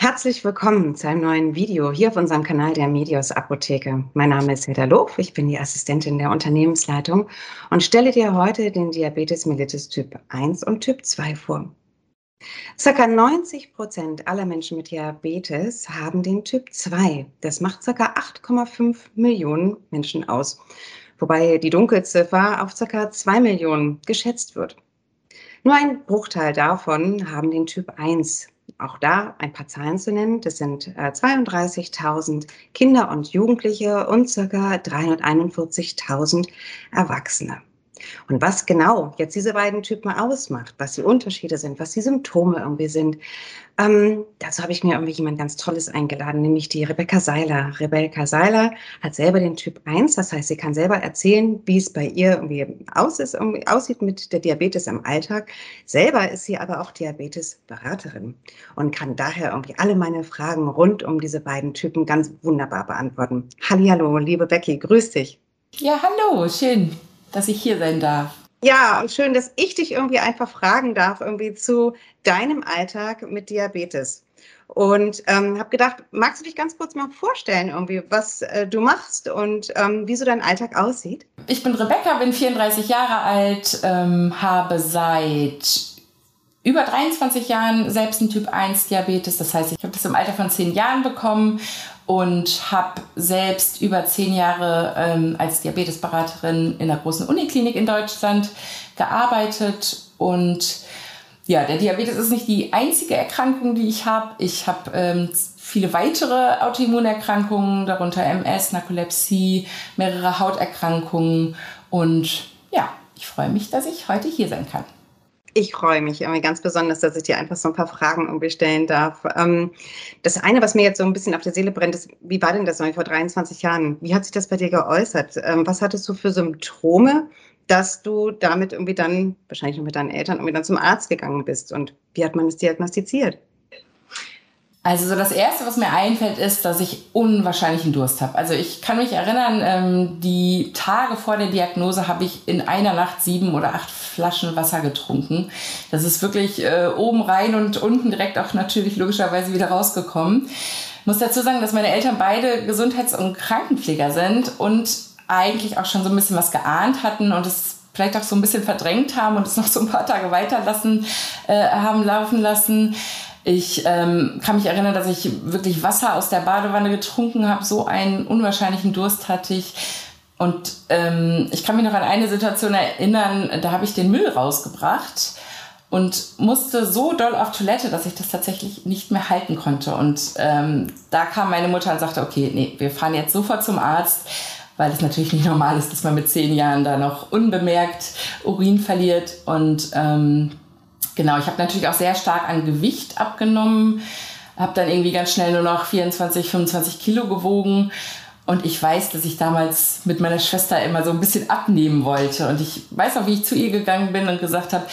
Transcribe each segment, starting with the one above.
Herzlich willkommen zu einem neuen Video hier auf unserem Kanal der Medios Apotheke. Mein Name ist Hilda Loof, ich bin die Assistentin der Unternehmensleitung und stelle dir heute den Diabetes mellitus Typ 1 und Typ 2 vor. Circa 90 Prozent aller Menschen mit Diabetes haben den Typ 2. Das macht circa 8,5 Millionen Menschen aus, wobei die Dunkelziffer auf circa 2 Millionen geschätzt wird. Nur ein Bruchteil davon haben den Typ 1 auch da ein paar Zahlen zu nennen. Das sind äh, 32.000 Kinder und Jugendliche und circa 341.000 Erwachsene. Und was genau jetzt diese beiden Typen ausmacht, was die Unterschiede sind, was die Symptome irgendwie sind, ähm, dazu habe ich mir irgendwie jemand ganz Tolles eingeladen, nämlich die Rebecca Seiler. Rebecca Seiler hat selber den Typ 1, das heißt, sie kann selber erzählen, wie es bei ihr irgendwie aus ist, irgendwie aussieht mit der Diabetes im Alltag. Selber ist sie aber auch Diabetesberaterin und kann daher irgendwie alle meine Fragen rund um diese beiden Typen ganz wunderbar beantworten. Hallihallo, liebe Becky, grüß dich. Ja, hallo, schön dass ich hier sein darf. Ja, und schön, dass ich dich irgendwie einfach fragen darf, irgendwie zu deinem Alltag mit Diabetes. Und ähm, habe gedacht, magst du dich ganz kurz mal vorstellen, irgendwie, was äh, du machst und ähm, wie so dein Alltag aussieht? Ich bin Rebecca, bin 34 Jahre alt, ähm, habe seit über 23 Jahren selbst einen Typ 1 Diabetes. Das heißt, ich habe das im Alter von 10 Jahren bekommen und habe selbst über 10 Jahre ähm, als Diabetesberaterin in der großen Uniklinik in Deutschland gearbeitet. Und ja, der Diabetes ist nicht die einzige Erkrankung, die ich habe. Ich habe ähm, viele weitere Autoimmunerkrankungen, darunter MS, Narkolepsie, mehrere Hauterkrankungen. Und ja, ich freue mich, dass ich heute hier sein kann. Ich freue mich irgendwie ganz besonders, dass ich dir einfach so ein paar Fragen irgendwie stellen darf. Ähm, das eine, was mir jetzt so ein bisschen auf der Seele brennt, ist, wie war denn das vor 23 Jahren? Wie hat sich das bei dir geäußert? Ähm, was hattest du für Symptome, dass du damit irgendwie dann, wahrscheinlich mit deinen Eltern, irgendwie dann zum Arzt gegangen bist? Und wie hat man es diagnostiziert? Also so das Erste, was mir einfällt, ist, dass ich unwahrscheinlichen Durst habe. Also ich kann mich erinnern, ähm, die Tage vor der Diagnose habe ich in einer Nacht sieben oder acht Flaschen Wasser getrunken. Das ist wirklich äh, oben rein und unten direkt auch natürlich logischerweise wieder rausgekommen. Ich muss dazu sagen, dass meine Eltern beide Gesundheits- und Krankenpfleger sind und eigentlich auch schon so ein bisschen was geahnt hatten und es vielleicht auch so ein bisschen verdrängt haben und es noch so ein paar Tage weiterlassen äh, haben laufen lassen. Ich ähm, kann mich erinnern, dass ich wirklich Wasser aus der Badewanne getrunken habe. So einen unwahrscheinlichen Durst hatte ich. Und ähm, ich kann mich noch an eine Situation erinnern, da habe ich den Müll rausgebracht und musste so doll auf Toilette, dass ich das tatsächlich nicht mehr halten konnte. Und ähm, da kam meine Mutter und sagte, okay, nee, wir fahren jetzt sofort zum Arzt, weil es natürlich nicht normal ist, dass man mit zehn Jahren da noch unbemerkt Urin verliert. Und ähm, Genau, ich habe natürlich auch sehr stark an Gewicht abgenommen, habe dann irgendwie ganz schnell nur noch 24, 25 Kilo gewogen. Und ich weiß, dass ich damals mit meiner Schwester immer so ein bisschen abnehmen wollte. Und ich weiß auch, wie ich zu ihr gegangen bin und gesagt habe,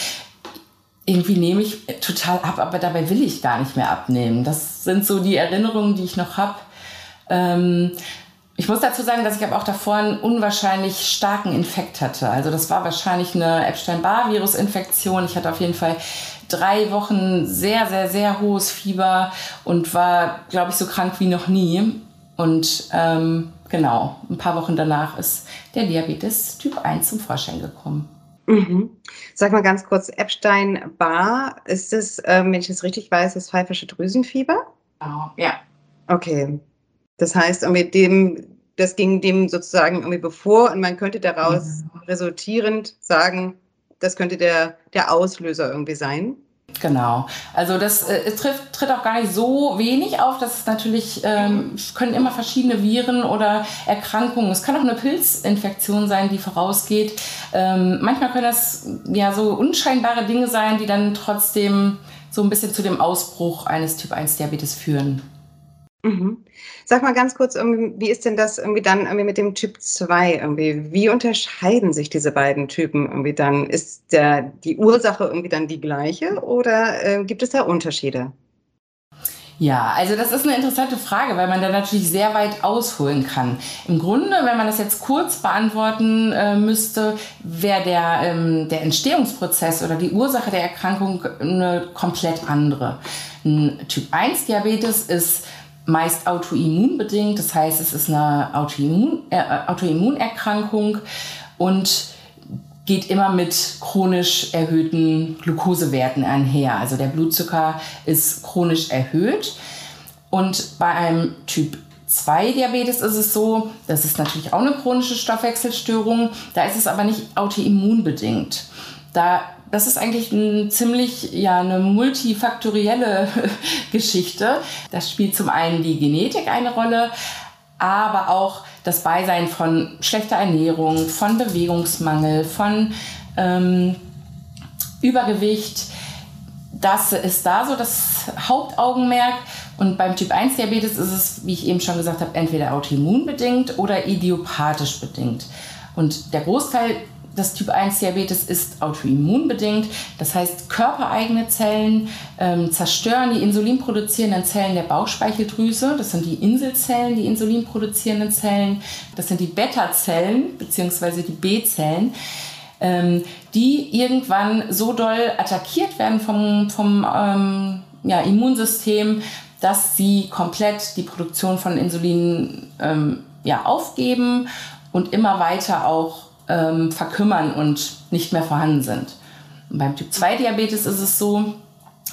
irgendwie nehme ich total ab, aber dabei will ich gar nicht mehr abnehmen. Das sind so die Erinnerungen, die ich noch habe. Ähm, ich muss dazu sagen, dass ich aber auch davor einen unwahrscheinlich starken Infekt hatte. Also das war wahrscheinlich eine Epstein-Barr-Virus-Infektion. Ich hatte auf jeden Fall drei Wochen sehr, sehr, sehr hohes Fieber und war, glaube ich, so krank wie noch nie. Und ähm, genau, ein paar Wochen danach ist der Diabetes Typ 1 zum Vorschein gekommen. Mhm. Sag mal ganz kurz, Epstein-Barr, ist es, äh, wenn ich es richtig weiß, das pfeifische Drüsenfieber? Genau, ja. Okay, das heißt, irgendwie dem, das ging dem sozusagen irgendwie bevor und man könnte daraus mhm. resultierend sagen, das könnte der, der Auslöser irgendwie sein. Genau. Also das äh, trifft, tritt auch gar nicht so wenig auf. Das ist natürlich, ähm, es können immer verschiedene Viren oder Erkrankungen. Es kann auch eine Pilzinfektion sein, die vorausgeht. Ähm, manchmal können das ja so unscheinbare Dinge sein, die dann trotzdem so ein bisschen zu dem Ausbruch eines Typ 1 Diabetes führen. Mhm. Sag mal ganz kurz, wie ist denn das irgendwie dann irgendwie mit dem Typ 2 irgendwie? Wie unterscheiden sich diese beiden Typen irgendwie dann? Ist der, die Ursache irgendwie dann die gleiche oder äh, gibt es da Unterschiede? Ja, also das ist eine interessante Frage, weil man da natürlich sehr weit ausholen kann. Im Grunde, wenn man das jetzt kurz beantworten äh, müsste, wäre der, ähm, der Entstehungsprozess oder die Ursache der Erkrankung eine komplett andere. Ein Typ 1 Diabetes ist meist autoimmunbedingt, das heißt, es ist eine Autoimmun, äh, Autoimmunerkrankung und geht immer mit chronisch erhöhten Glukosewerten einher. Also der Blutzucker ist chronisch erhöht. Und bei einem Typ 2 Diabetes ist es so, das ist natürlich auch eine chronische Stoffwechselstörung, da ist es aber nicht autoimmunbedingt. Da, das ist eigentlich ein ziemlich ja, eine multifaktorielle Geschichte. Das spielt zum einen die Genetik eine Rolle, aber auch das Beisein von schlechter Ernährung, von Bewegungsmangel, von ähm, Übergewicht. Das ist da so das Hauptaugenmerk. Und beim Typ 1 Diabetes ist es, wie ich eben schon gesagt habe, entweder autoimmunbedingt oder idiopathisch bedingt. Und der Großteil des Typ 1 Diabetes ist autoimmunbedingt. Das heißt, körpereigene Zellen ähm, zerstören die insulinproduzierenden Zellen der Bauchspeicheldrüse. Das sind die Inselzellen, die insulinproduzierenden Zellen. Das sind die Beta-Zellen bzw. die B-Zellen. Ähm, die irgendwann so doll attackiert werden vom, vom ähm, ja, Immunsystem, dass sie komplett die Produktion von Insulin ähm, ja, aufgeben und immer weiter auch ähm, verkümmern und nicht mehr vorhanden sind. Und beim Typ 2 Diabetes ist es so,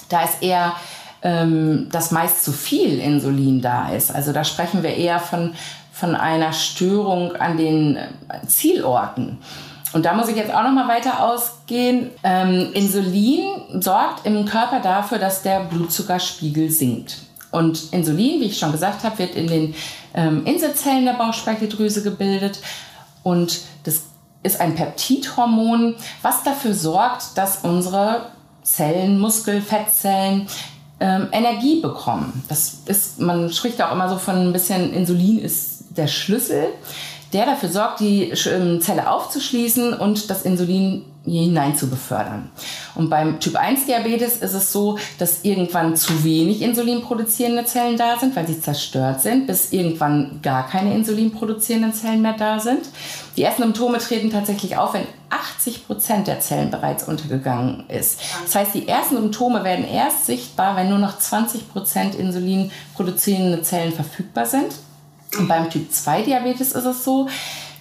da ist eher ähm, dass meist zu viel Insulin da ist. Also da sprechen wir eher von, von einer Störung an den Zielorten. Und da muss ich jetzt auch noch mal weiter ausgehen. Ähm, Insulin sorgt im Körper dafür, dass der Blutzuckerspiegel sinkt. Und Insulin, wie ich schon gesagt habe, wird in den ähm, Inselzellen der Bauchspeicheldrüse gebildet. Und das ist ein Peptidhormon, was dafür sorgt, dass unsere Zellen, Muskel, Fettzellen ähm, Energie bekommen. Das ist, man spricht auch immer so von ein bisschen Insulin ist der Schlüssel, der dafür sorgt, die ähm, Zelle aufzuschließen und das Insulin hinein zu befördern. Und beim Typ 1 Diabetes ist es so, dass irgendwann zu wenig Insulin produzierende Zellen da sind, weil sie zerstört sind, bis irgendwann gar keine Insulin produzierenden Zellen mehr da sind. Die ersten Symptome treten tatsächlich auf, wenn 80 Prozent der Zellen bereits untergegangen ist. Das heißt, die ersten Symptome werden erst sichtbar, wenn nur noch 20 Prozent Insulin produzierende Zellen verfügbar sind. Und beim Typ 2 Diabetes ist es so,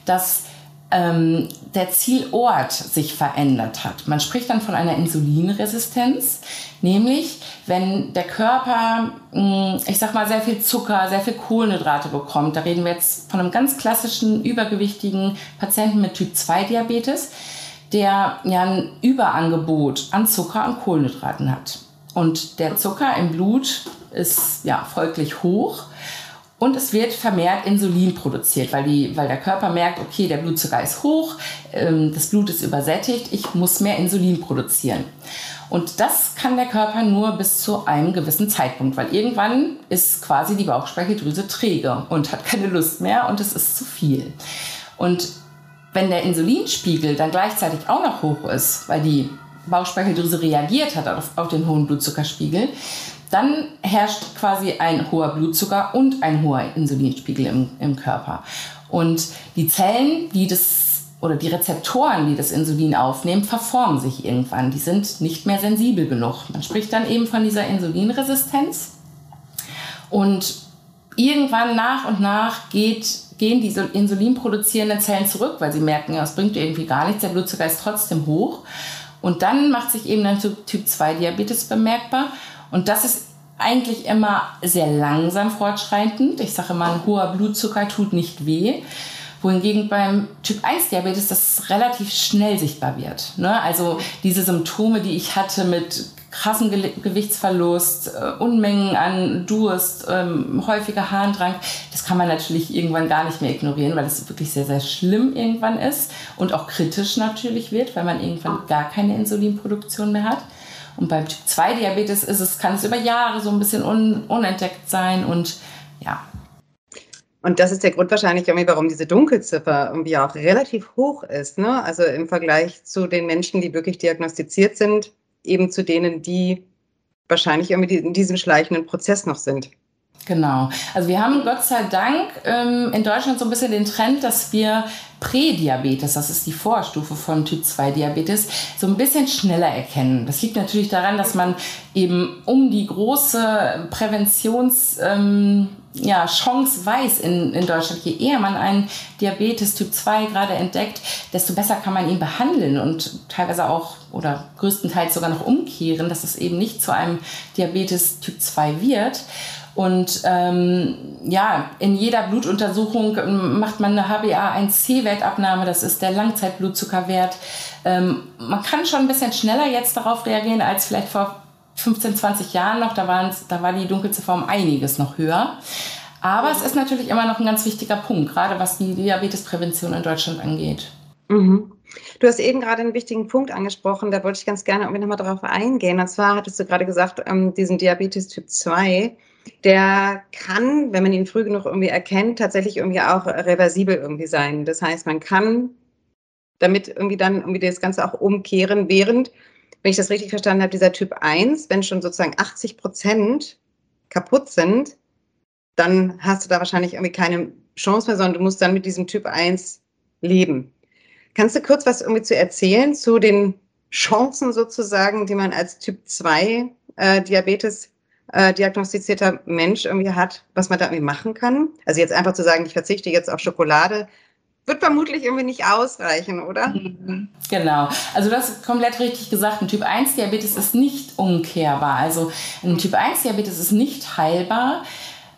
dass ähm, der Zielort sich verändert hat. Man spricht dann von einer Insulinresistenz, nämlich wenn der Körper, hm, ich sag mal, sehr viel Zucker, sehr viel Kohlenhydrate bekommt. Da reden wir jetzt von einem ganz klassischen übergewichtigen Patienten mit Typ 2 Diabetes, der ja ein Überangebot an Zucker und Kohlenhydraten hat. Und der Zucker im Blut ist ja folglich hoch. Und es wird vermehrt Insulin produziert, weil, die, weil der Körper merkt, okay, der Blutzucker ist hoch, ähm, das Blut ist übersättigt, ich muss mehr Insulin produzieren. Und das kann der Körper nur bis zu einem gewissen Zeitpunkt, weil irgendwann ist quasi die Bauchspeicheldrüse träge und hat keine Lust mehr und es ist zu viel. Und wenn der Insulinspiegel dann gleichzeitig auch noch hoch ist, weil die Bauchspeicheldrüse reagiert hat auf, auf den hohen Blutzuckerspiegel, dann herrscht quasi ein hoher Blutzucker und ein hoher Insulinspiegel im, im Körper. Und die Zellen, die das oder die Rezeptoren, die das Insulin aufnehmen, verformen sich irgendwann. Die sind nicht mehr sensibel genug. Man spricht dann eben von dieser Insulinresistenz. Und irgendwann nach und nach geht, gehen diese insulinproduzierenden Zellen zurück, weil sie merken, ja, es bringt irgendwie gar nichts, der Blutzucker ist trotzdem hoch. Und dann macht sich eben dann Typ 2 Diabetes bemerkbar. Und das ist eigentlich immer sehr langsam fortschreitend. Ich sage immer, ein hoher Blutzucker tut nicht weh. Wohingegen beim Typ 1 Diabetes das relativ schnell sichtbar wird. Ne? Also diese Symptome, die ich hatte mit krassen Ge Gewichtsverlust, äh, Unmengen an Durst, ähm, häufiger Harndrang, das kann man natürlich irgendwann gar nicht mehr ignorieren, weil es wirklich sehr, sehr schlimm irgendwann ist und auch kritisch natürlich wird, weil man irgendwann gar keine Insulinproduktion mehr hat. Und beim Typ 2 Diabetes ist es, kann es über Jahre so ein bisschen un, unentdeckt sein und ja. Und das ist der Grund wahrscheinlich, warum diese Dunkelziffer irgendwie auch relativ hoch ist. Ne? Also im Vergleich zu den Menschen, die wirklich diagnostiziert sind, eben zu denen, die wahrscheinlich irgendwie in diesem schleichenden Prozess noch sind. Genau. Also wir haben Gott sei Dank ähm, in Deutschland so ein bisschen den Trend, dass wir Prädiabetes, das ist die Vorstufe von Typ 2 Diabetes, so ein bisschen schneller erkennen. Das liegt natürlich daran, dass man eben um die große Präventions ähm, ja, Chance weiß in, in Deutschland. Je eher man einen Diabetes Typ 2 gerade entdeckt, desto besser kann man ihn behandeln und teilweise auch oder größtenteils sogar noch umkehren, dass es eben nicht zu einem Diabetes Typ 2 wird. Und ähm, ja, in jeder Blutuntersuchung macht man eine HbA1c-Wertabnahme, das ist der Langzeitblutzuckerwert. Ähm, man kann schon ein bisschen schneller jetzt darauf reagieren als vielleicht vor 15, 20 Jahren noch. Da, da war die Dunkelziffer um einiges noch höher. Aber es ist natürlich immer noch ein ganz wichtiger Punkt, gerade was die Diabetesprävention in Deutschland angeht. Mhm. Du hast eben gerade einen wichtigen Punkt angesprochen, da wollte ich ganz gerne irgendwie nochmal drauf eingehen. Und zwar hattest du gerade gesagt, ähm, diesen Diabetes Typ 2, der kann, wenn man ihn früh genug irgendwie erkennt, tatsächlich irgendwie auch reversibel irgendwie sein. Das heißt, man kann damit irgendwie dann irgendwie das Ganze auch umkehren, während, wenn ich das richtig verstanden habe, dieser Typ 1, wenn schon sozusagen 80 Prozent kaputt sind, dann hast du da wahrscheinlich irgendwie keine Chance mehr, sondern du musst dann mit diesem Typ 1 leben. Kannst du kurz was irgendwie zu erzählen zu den Chancen sozusagen, die man als Typ 2 äh, Diabetes äh, diagnostizierter Mensch irgendwie hat, was man da irgendwie machen kann? Also jetzt einfach zu sagen, ich verzichte jetzt auf Schokolade, wird vermutlich irgendwie nicht ausreichen, oder? Mhm. Genau. Also das ist komplett richtig gesagt. Ein Typ 1 Diabetes ist nicht umkehrbar. Also ein Typ 1 Diabetes ist nicht heilbar.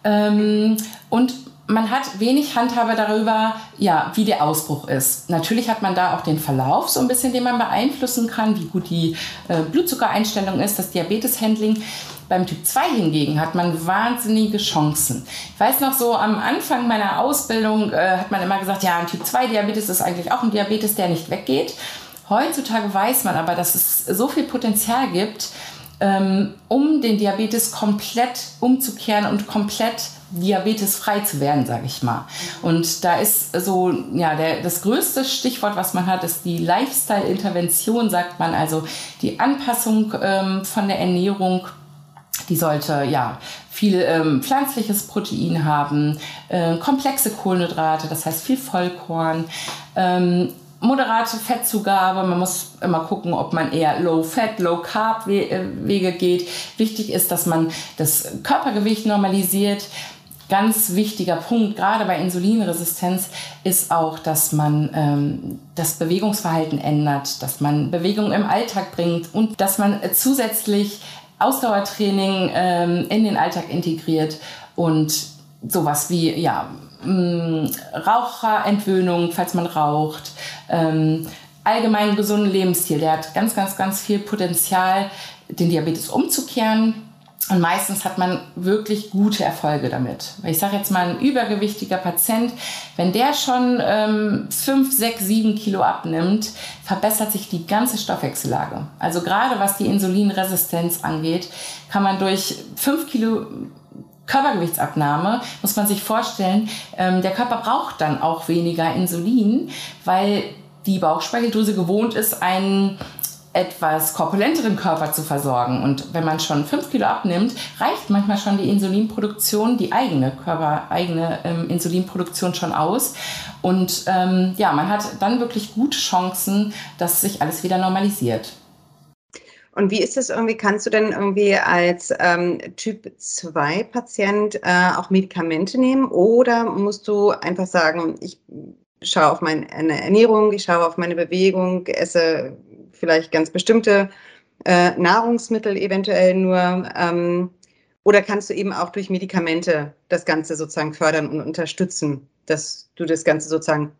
Ähm, und man hat wenig Handhabe darüber, ja, wie der Ausbruch ist. Natürlich hat man da auch den Verlauf so ein bisschen, den man beeinflussen kann, wie gut die äh, Blutzuckereinstellung ist, das Diabeteshandling. Beim Typ 2 hingegen hat man wahnsinnige Chancen. Ich weiß noch so, am Anfang meiner Ausbildung äh, hat man immer gesagt, ja, ein Typ 2 Diabetes ist eigentlich auch ein Diabetes, der nicht weggeht. Heutzutage weiß man aber, dass es so viel Potenzial gibt, ähm, um den Diabetes komplett umzukehren und komplett diabetesfrei zu werden, sage ich mal. Und da ist so, ja, der, das größte Stichwort, was man hat, ist die Lifestyle-Intervention, sagt man, also die Anpassung ähm, von der Ernährung. Die sollte ja viel ähm, pflanzliches Protein haben, äh, komplexe Kohlenhydrate, das heißt viel Vollkorn, ähm, moderate Fettzugabe. Man muss immer gucken, ob man eher Low-Fat, Low-Carb-Wege geht. Wichtig ist, dass man das Körpergewicht normalisiert. Ganz wichtiger Punkt, gerade bei Insulinresistenz, ist auch, dass man ähm, das Bewegungsverhalten ändert, dass man Bewegung im Alltag bringt und dass man zusätzlich Ausdauertraining ähm, in den Alltag integriert und sowas wie ja, mh, Raucherentwöhnung, falls man raucht, ähm, allgemein gesunden Lebensstil. Der hat ganz, ganz, ganz viel Potenzial, den Diabetes umzukehren. Und meistens hat man wirklich gute Erfolge damit. Ich sage jetzt mal, ein übergewichtiger Patient, wenn der schon ähm, 5, 6, 7 Kilo abnimmt, verbessert sich die ganze Stoffwechsellage. Also gerade was die Insulinresistenz angeht, kann man durch 5 Kilo Körpergewichtsabnahme muss man sich vorstellen, ähm, der Körper braucht dann auch weniger Insulin, weil die Bauchspeicheldrüse gewohnt ist, einen etwas korpulenteren Körper zu versorgen. Und wenn man schon fünf Kilo abnimmt, reicht manchmal schon die Insulinproduktion, die eigene körpereigene ähm, Insulinproduktion schon aus. Und ähm, ja, man hat dann wirklich gute Chancen, dass sich alles wieder normalisiert. Und wie ist es irgendwie, kannst du denn irgendwie als ähm, Typ 2 Patient äh, auch Medikamente nehmen oder musst du einfach sagen, ich schaue auf meine Ernährung, ich schaue auf meine Bewegung, esse vielleicht ganz bestimmte äh, Nahrungsmittel eventuell nur ähm, oder kannst du eben auch durch Medikamente das Ganze sozusagen fördern und unterstützen, dass du das Ganze sozusagen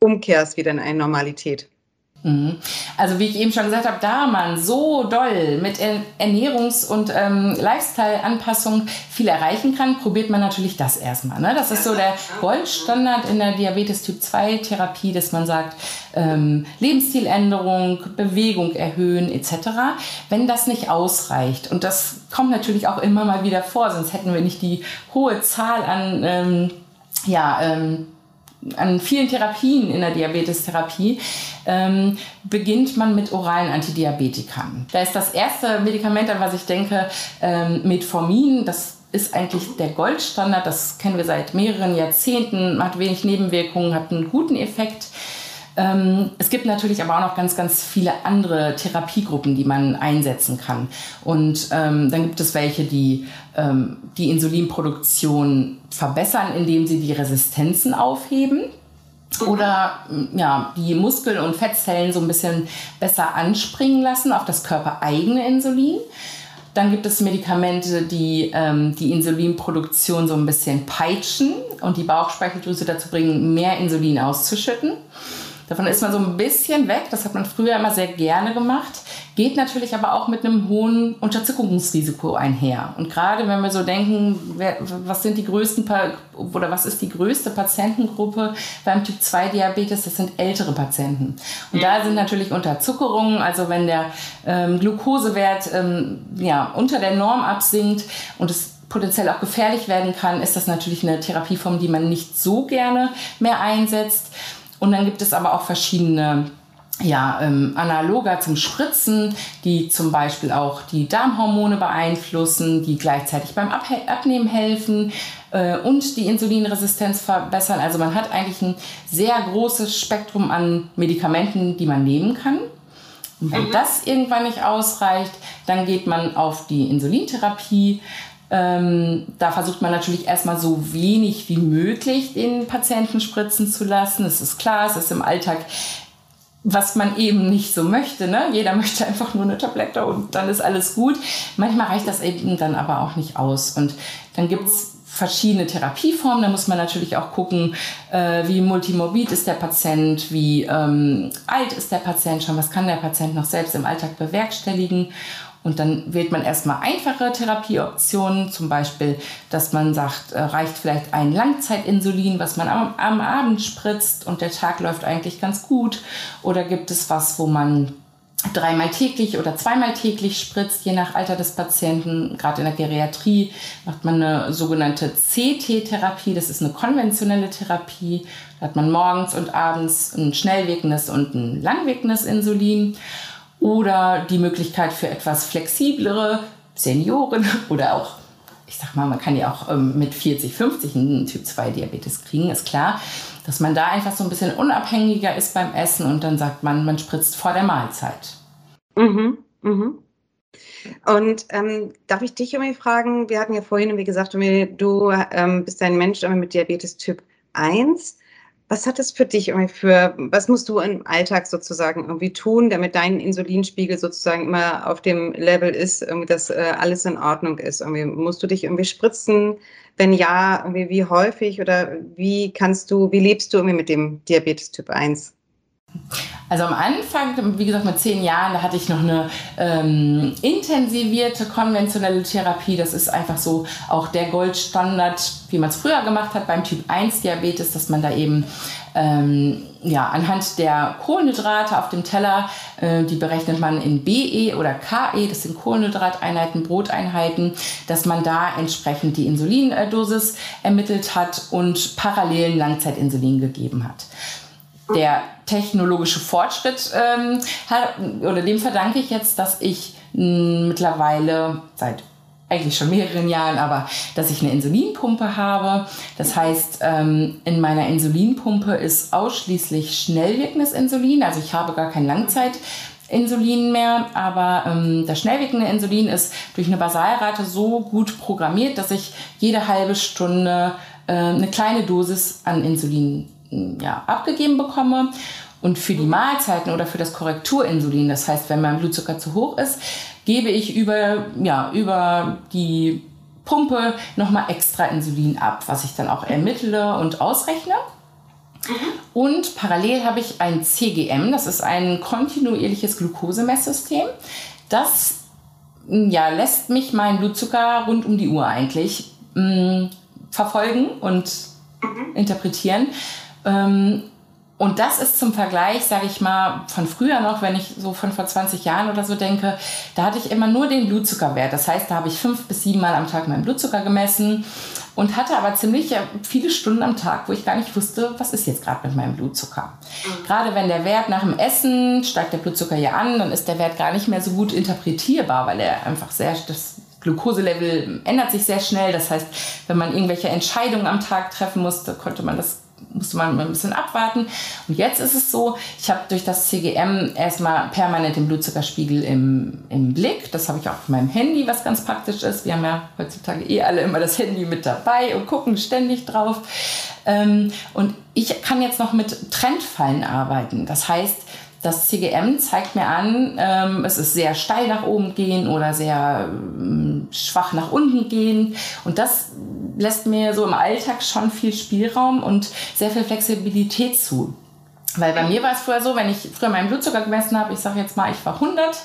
umkehrst wieder in eine Normalität? Mhm. Also wie ich eben schon gesagt habe, da man so doll mit Ernährungs- und ähm, Lifestyle-Anpassung viel erreichen kann, probiert man natürlich das erstmal. Ne? Das ist so der Goldstandard in der Diabetes-Typ-2-Therapie, dass man sagt, ähm, Lebensstiländerung, Bewegung erhöhen etc. Wenn das nicht ausreicht, und das kommt natürlich auch immer mal wieder vor, sonst hätten wir nicht die hohe Zahl an ähm, ja, ähm, an vielen Therapien in der Diabetestherapie ähm, beginnt man mit oralen Antidiabetikern. Da ist das erste Medikament, an was ich denke, ähm, Metformin. Das ist eigentlich der Goldstandard. Das kennen wir seit mehreren Jahrzehnten, hat wenig Nebenwirkungen, hat einen guten Effekt. Ähm, es gibt natürlich aber auch noch ganz, ganz viele andere Therapiegruppen, die man einsetzen kann. Und ähm, dann gibt es welche, die ähm, die Insulinproduktion verbessern, indem sie die Resistenzen aufheben oder ja, die Muskel- und Fettzellen so ein bisschen besser anspringen lassen auf das körpereigene Insulin. Dann gibt es Medikamente, die ähm, die Insulinproduktion so ein bisschen peitschen und die Bauchspeicheldrüse dazu bringen, mehr Insulin auszuschütten. Davon ist man so ein bisschen weg. Das hat man früher immer sehr gerne gemacht. Geht natürlich aber auch mit einem hohen Unterzuckungsrisiko einher. Und gerade wenn wir so denken, wer, was sind die größten oder was ist die größte Patientengruppe beim Typ 2 Diabetes? Das sind ältere Patienten. Und da sind natürlich Unterzuckerungen, also wenn der ähm, Glukosewert ähm, ja, unter der Norm absinkt und es potenziell auch gefährlich werden kann, ist das natürlich eine Therapieform, die man nicht so gerne mehr einsetzt. Und dann gibt es aber auch verschiedene ja, ähm, Analoga zum Spritzen, die zum Beispiel auch die Darmhormone beeinflussen, die gleichzeitig beim Ab Abnehmen helfen äh, und die Insulinresistenz verbessern. Also man hat eigentlich ein sehr großes Spektrum an Medikamenten, die man nehmen kann. Und wenn mhm. das irgendwann nicht ausreicht, dann geht man auf die Insulintherapie. Ähm, da versucht man natürlich erstmal so wenig wie möglich den Patienten spritzen zu lassen. Es ist klar, es ist im Alltag, was man eben nicht so möchte. Ne? Jeder möchte einfach nur eine Tablette und dann ist alles gut. Manchmal reicht das eben dann aber auch nicht aus. Und dann gibt es verschiedene Therapieformen. Da muss man natürlich auch gucken, äh, wie multimorbid ist der Patient, wie ähm, alt ist der Patient schon, was kann der Patient noch selbst im Alltag bewerkstelligen. Und dann wählt man erstmal einfache Therapieoptionen, zum Beispiel, dass man sagt, äh, reicht vielleicht ein Langzeitinsulin, was man am, am Abend spritzt und der Tag läuft eigentlich ganz gut. Oder gibt es was, wo man dreimal täglich oder zweimal täglich spritzt, je nach Alter des Patienten. Gerade in der Geriatrie macht man eine sogenannte CT-Therapie. Das ist eine konventionelle Therapie. Da hat man morgens und abends ein schnell wirkendes und ein langwirkendes Insulin oder die Möglichkeit für etwas flexiblere Senioren oder auch, ich sag mal, man kann ja auch ähm, mit 40, 50 einen Typ 2 Diabetes kriegen, ist klar, dass man da einfach so ein bisschen unabhängiger ist beim Essen und dann sagt man, man spritzt vor der Mahlzeit. Mhm, mhm. Und ähm, darf ich dich irgendwie fragen, wir hatten ja vorhin, wie gesagt, du ähm, bist ein Mensch mit Diabetes Typ 1. Was hat es für dich irgendwie für, was musst du im Alltag sozusagen irgendwie tun, damit dein Insulinspiegel sozusagen immer auf dem Level ist, irgendwie, dass äh, alles in Ordnung ist? Irgendwie, musst du dich irgendwie spritzen? Wenn ja, irgendwie wie häufig oder wie kannst du, wie lebst du irgendwie mit dem Diabetes Typ 1? Also am Anfang, wie gesagt, mit zehn Jahren, da hatte ich noch eine ähm, intensivierte konventionelle Therapie. Das ist einfach so auch der Goldstandard, wie man es früher gemacht hat beim Typ 1 Diabetes, dass man da eben ähm, ja, anhand der Kohlenhydrate auf dem Teller, äh, die berechnet man in BE oder KE, das sind Kohlenhydrateinheiten, Broteinheiten, dass man da entsprechend die Insulindosis ermittelt hat und parallel Langzeitinsulin gegeben hat der technologische Fortschritt ähm, hat, oder dem verdanke ich jetzt, dass ich mh, mittlerweile seit eigentlich schon mehreren Jahren, aber dass ich eine Insulinpumpe habe. Das heißt, ähm, in meiner Insulinpumpe ist ausschließlich schnell wirkendes Insulin. Also ich habe gar kein Langzeitinsulin mehr, aber ähm, das schnell wirkende Insulin ist durch eine Basalrate so gut programmiert, dass ich jede halbe Stunde äh, eine kleine Dosis an Insulin ja, abgegeben bekomme. Und für die Mahlzeiten oder für das Korrekturinsulin, das heißt, wenn mein Blutzucker zu hoch ist, gebe ich über, ja, über die Pumpe nochmal extra Insulin ab, was ich dann auch ermittle und ausrechne. Mhm. Und parallel habe ich ein CGM, das ist ein kontinuierliches Glukosemesssystem. Das ja, lässt mich meinen Blutzucker rund um die Uhr eigentlich mh, mm, verfolgen und mhm. interpretieren. Ähm, und das ist zum Vergleich, sage ich mal, von früher noch, wenn ich so von vor 20 Jahren oder so denke, da hatte ich immer nur den Blutzuckerwert. Das heißt, da habe ich fünf bis sieben Mal am Tag meinen Blutzucker gemessen und hatte aber ziemlich viele Stunden am Tag, wo ich gar nicht wusste, was ist jetzt gerade mit meinem Blutzucker. Mhm. Gerade wenn der Wert nach dem Essen steigt der Blutzucker ja an, dann ist der Wert gar nicht mehr so gut interpretierbar, weil er einfach sehr das Glukoselevel ändert sich sehr schnell. Das heißt, wenn man irgendwelche Entscheidungen am Tag treffen musste, konnte man das musste man ein bisschen abwarten. Und jetzt ist es so, ich habe durch das CGM erstmal permanent den Blutzuckerspiegel im, im Blick. Das habe ich auch auf meinem Handy, was ganz praktisch ist. Wir haben ja heutzutage eh alle immer das Handy mit dabei und gucken ständig drauf. Ähm, und ich kann jetzt noch mit Trendfallen arbeiten. Das heißt, das CGM zeigt mir an, ähm, es ist sehr steil nach oben gehen oder sehr ähm, schwach nach unten gehen. Und das lässt mir so im Alltag schon viel Spielraum und sehr viel Flexibilität zu. Weil bei mir war es früher so, wenn ich früher meinen Blutzucker gemessen habe, ich sage jetzt mal, ich war 100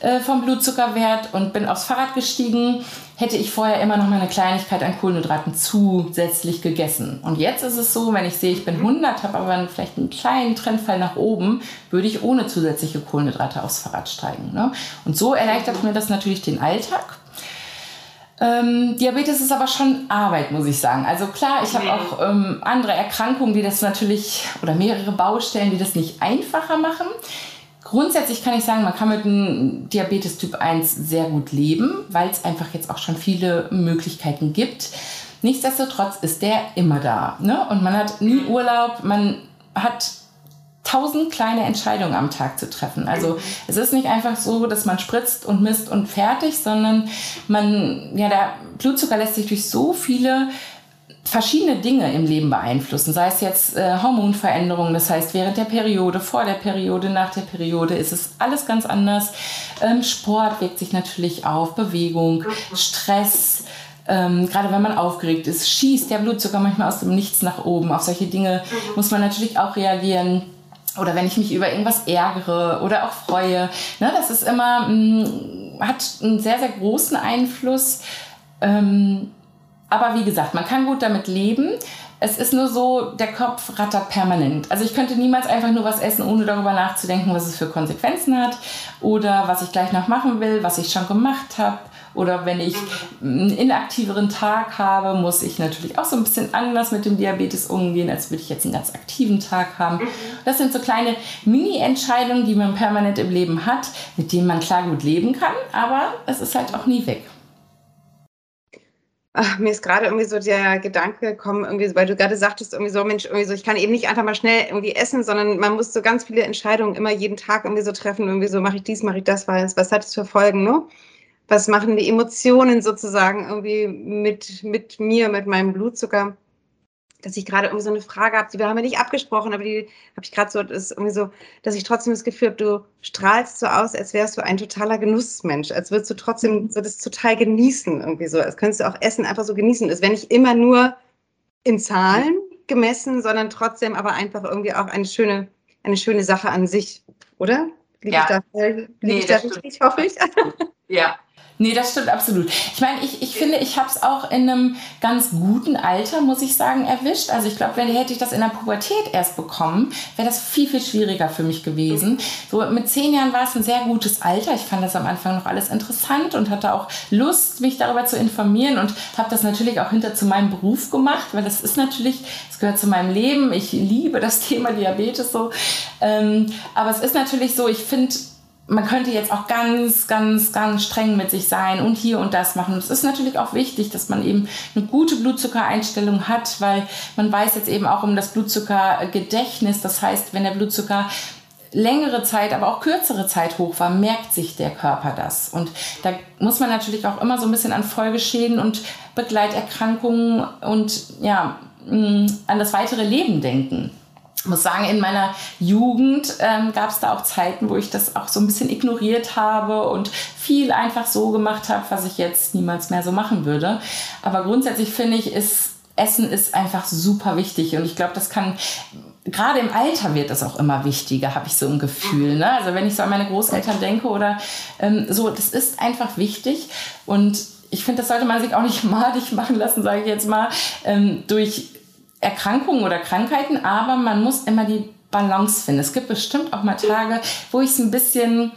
äh, vom Blutzuckerwert und bin aufs Fahrrad gestiegen, hätte ich vorher immer noch mal eine Kleinigkeit an Kohlenhydraten zusätzlich gegessen. Und jetzt ist es so, wenn ich sehe, ich bin 100, habe aber vielleicht einen kleinen Trendfall nach oben, würde ich ohne zusätzliche Kohlenhydrate aufs Fahrrad steigen. Ne? Und so erleichtert mir das natürlich den Alltag. Ähm, Diabetes ist aber schon Arbeit, muss ich sagen. Also klar, ich habe auch ähm, andere Erkrankungen, die das natürlich, oder mehrere Baustellen, die das nicht einfacher machen. Grundsätzlich kann ich sagen, man kann mit einem Diabetes Typ 1 sehr gut leben, weil es einfach jetzt auch schon viele Möglichkeiten gibt. Nichtsdestotrotz ist der immer da. Ne? Und man hat nie Urlaub, man hat tausend kleine Entscheidungen am Tag zu treffen. Also es ist nicht einfach so, dass man spritzt und misst und fertig, sondern man, ja, der Blutzucker lässt sich durch so viele verschiedene Dinge im Leben beeinflussen, sei es jetzt äh, Hormonveränderungen, das heißt während der Periode, vor der Periode, nach der Periode ist es alles ganz anders. Ähm, Sport wirkt sich natürlich auf, Bewegung, Stress, ähm, gerade wenn man aufgeregt ist, schießt der Blutzucker manchmal aus dem Nichts nach oben. Auf solche Dinge muss man natürlich auch reagieren oder wenn ich mich über irgendwas ärgere oder auch freue. Ne, das ist immer, mh, mm, hat einen sehr, sehr großen Einfluss. Ähm, aber wie gesagt, man kann gut damit leben. Es ist nur so, der Kopf rattert permanent. Also ich könnte niemals einfach nur was essen, ohne darüber nachzudenken, was es für Konsequenzen hat oder was ich gleich noch machen will, was ich schon gemacht habe. Oder wenn ich einen inaktiveren Tag habe, muss ich natürlich auch so ein bisschen anders mit dem Diabetes umgehen, als würde ich jetzt einen ganz aktiven Tag haben. Das sind so kleine Mini-Entscheidungen, die man permanent im Leben hat, mit denen man klar gut leben kann, aber es ist halt auch nie weg. Ach, mir ist gerade irgendwie so der Gedanke gekommen, irgendwie, weil du gerade sagtest, irgendwie so, Mensch, irgendwie so, ich kann eben nicht einfach mal schnell irgendwie essen, sondern man muss so ganz viele Entscheidungen immer jeden Tag irgendwie so treffen, irgendwie so, mache ich dies, mache ich das, was, was hat es für Folgen, ne? Was machen die Emotionen sozusagen irgendwie mit, mit mir, mit meinem Blutzucker? dass ich gerade irgendwie so eine Frage habe, die wir haben ja nicht abgesprochen, aber die habe ich gerade so, ist irgendwie so, dass ich trotzdem das Gefühl habe, du strahlst so aus, als wärst du ein totaler Genussmensch, als würdest du trotzdem mhm. so das total genießen, irgendwie so, als könntest du auch Essen einfach so genießen. Es wäre nicht immer nur in Zahlen gemessen, sondern trotzdem aber einfach irgendwie auch eine schöne, eine schöne Sache an sich, oder? Liege ja. ich da, lieg nee, ich da richtig, hoffe ich? Ja, Nee, das stimmt absolut. Ich meine, ich, ich finde, ich habe es auch in einem ganz guten Alter, muss ich sagen, erwischt. Also ich glaube, wenn hätte ich das in der Pubertät erst bekommen, wäre das viel, viel schwieriger für mich gewesen. So mit zehn Jahren war es ein sehr gutes Alter. Ich fand das am Anfang noch alles interessant und hatte auch Lust, mich darüber zu informieren und habe das natürlich auch hinter zu meinem Beruf gemacht, weil das ist natürlich, es gehört zu meinem Leben. Ich liebe das Thema Diabetes so. Ähm, aber es ist natürlich so, ich finde, man könnte jetzt auch ganz, ganz, ganz streng mit sich sein und hier und das machen. Es ist natürlich auch wichtig, dass man eben eine gute Blutzuckereinstellung hat, weil man weiß jetzt eben auch um das Blutzuckergedächtnis. Das heißt, wenn der Blutzucker längere Zeit, aber auch kürzere Zeit hoch war, merkt sich der Körper das. Und da muss man natürlich auch immer so ein bisschen an Folgeschäden und Begleiterkrankungen und ja, an das weitere Leben denken muss sagen, in meiner Jugend ähm, gab es da auch Zeiten, wo ich das auch so ein bisschen ignoriert habe und viel einfach so gemacht habe, was ich jetzt niemals mehr so machen würde. Aber grundsätzlich finde ich, ist Essen ist einfach super wichtig und ich glaube, das kann gerade im Alter wird das auch immer wichtiger, habe ich so ein Gefühl. Ne? Also wenn ich so an meine Großeltern denke oder ähm, so, das ist einfach wichtig und ich finde, das sollte man sich auch nicht madig machen lassen, sage ich jetzt mal, ähm, durch Erkrankungen oder Krankheiten, aber man muss immer die Balance finden. Es gibt bestimmt auch mal Tage, wo ich es ein bisschen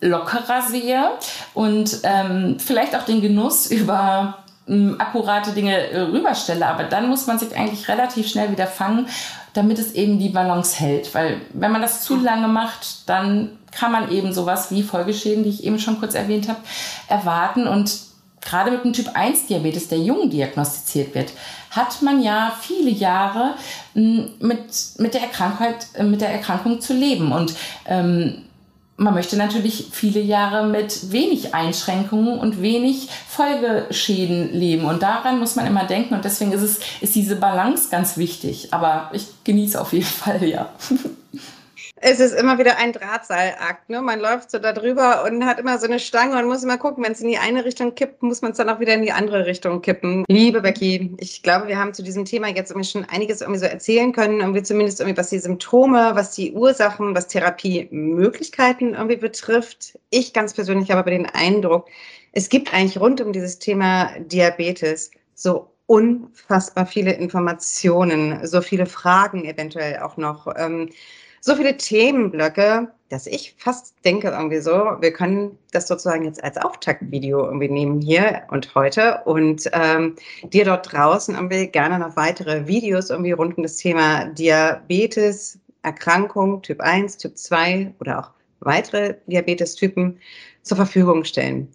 lockerer sehe und ähm, vielleicht auch den Genuss über ähm, akkurate Dinge äh, rüberstelle. Aber dann muss man sich eigentlich relativ schnell wieder fangen, damit es eben die Balance hält. Weil wenn man das zu lange macht, dann kann man eben sowas wie Folgeschäden, die ich eben schon kurz erwähnt habe, erwarten. Und gerade mit dem Typ 1 Diabetes, der jung diagnostiziert wird, hat man ja viele Jahre hm, mit, mit, der, Erkrankheit, äh, mit der Erkrankung zu leben. Und ähm, man möchte natürlich viele Jahre mit wenig Einschränkungen und wenig Folgeschäden leben. Und daran muss man immer denken. Und deswegen ist es, ist diese Balance ganz wichtig. Aber ich genieße auf jeden Fall, ja. Es ist immer wieder ein Drahtseilakt. Ne? Man läuft so da drüber und hat immer so eine Stange und muss immer gucken, wenn es in die eine Richtung kippt, muss man es dann auch wieder in die andere Richtung kippen. Liebe Becky, ich glaube, wir haben zu diesem Thema jetzt irgendwie schon einiges irgendwie so erzählen können, irgendwie zumindest irgendwie was die Symptome, was die Ursachen, was Therapiemöglichkeiten irgendwie betrifft. Ich ganz persönlich habe aber den Eindruck, es gibt eigentlich rund um dieses Thema Diabetes so unfassbar viele Informationen, so viele Fragen eventuell auch noch. Ähm, so viele Themenblöcke, dass ich fast denke irgendwie so, wir können das sozusagen jetzt als Auftaktvideo irgendwie nehmen hier und heute und ähm, dir dort draußen irgendwie gerne noch weitere Videos irgendwie rund um das Thema Diabetes, Erkrankung Typ 1, Typ 2 oder auch weitere Diabetestypen zur Verfügung stellen.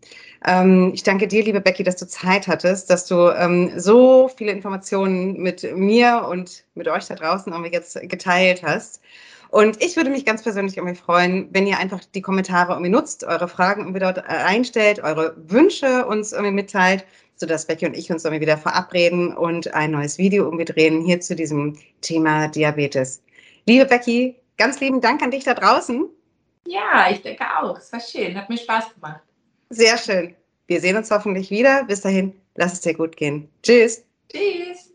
Ähm, ich danke dir, liebe Becky, dass du Zeit hattest, dass du ähm, so viele Informationen mit mir und mit euch da draußen irgendwie jetzt geteilt hast. Und ich würde mich ganz persönlich irgendwie freuen, wenn ihr einfach die Kommentare irgendwie nutzt, eure Fragen irgendwie dort einstellt, eure Wünsche uns irgendwie mitteilt, sodass Becky und ich uns irgendwie wieder verabreden und ein neues Video irgendwie drehen hier zu diesem Thema Diabetes. Liebe Becky, ganz lieben Dank an dich da draußen. Ja, ich denke auch. Es war schön, hat mir Spaß gemacht. Sehr schön. Wir sehen uns hoffentlich wieder. Bis dahin, lass es dir gut gehen. Tschüss. Tschüss.